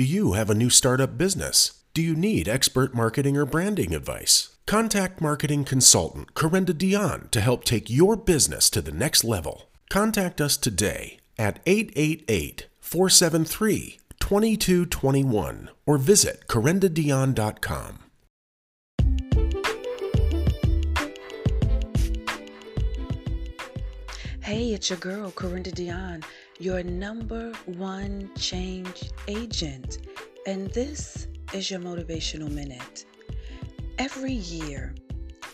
Do you have a new startup business? Do you need expert marketing or branding advice? Contact marketing consultant Corinda Dion to help take your business to the next level. Contact us today at 888 473 2221 or visit corindadion.com. Hey, it's your girl, Corinda Dion, your number one change agent. And this is your motivational minute. Every year,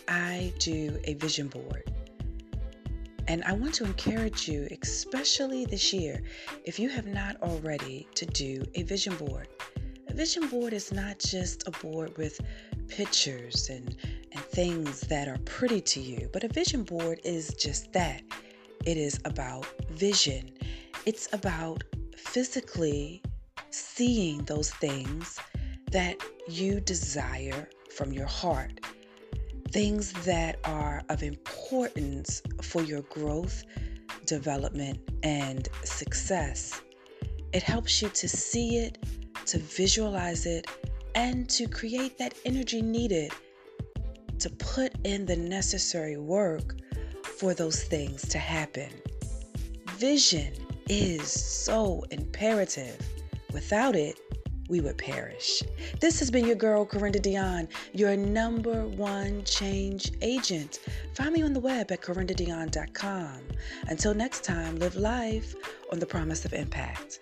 I do a vision board. And I want to encourage you, especially this year, if you have not already, to do a vision board. A vision board is not just a board with pictures and, and things that are pretty to you, but a vision board is just that it is about vision. It's about physically seeing those things that you desire from your heart, things that are of importance for your growth, development, and success. It helps you to see it, to visualize it, and to create that energy needed to put in the necessary work for those things to happen. Vision is so imperative. Without it, we would perish. This has been your girl, Corinda Dion, your number one change agent. Find me on the web at corindadion.com. Until next time, live life on the promise of impact.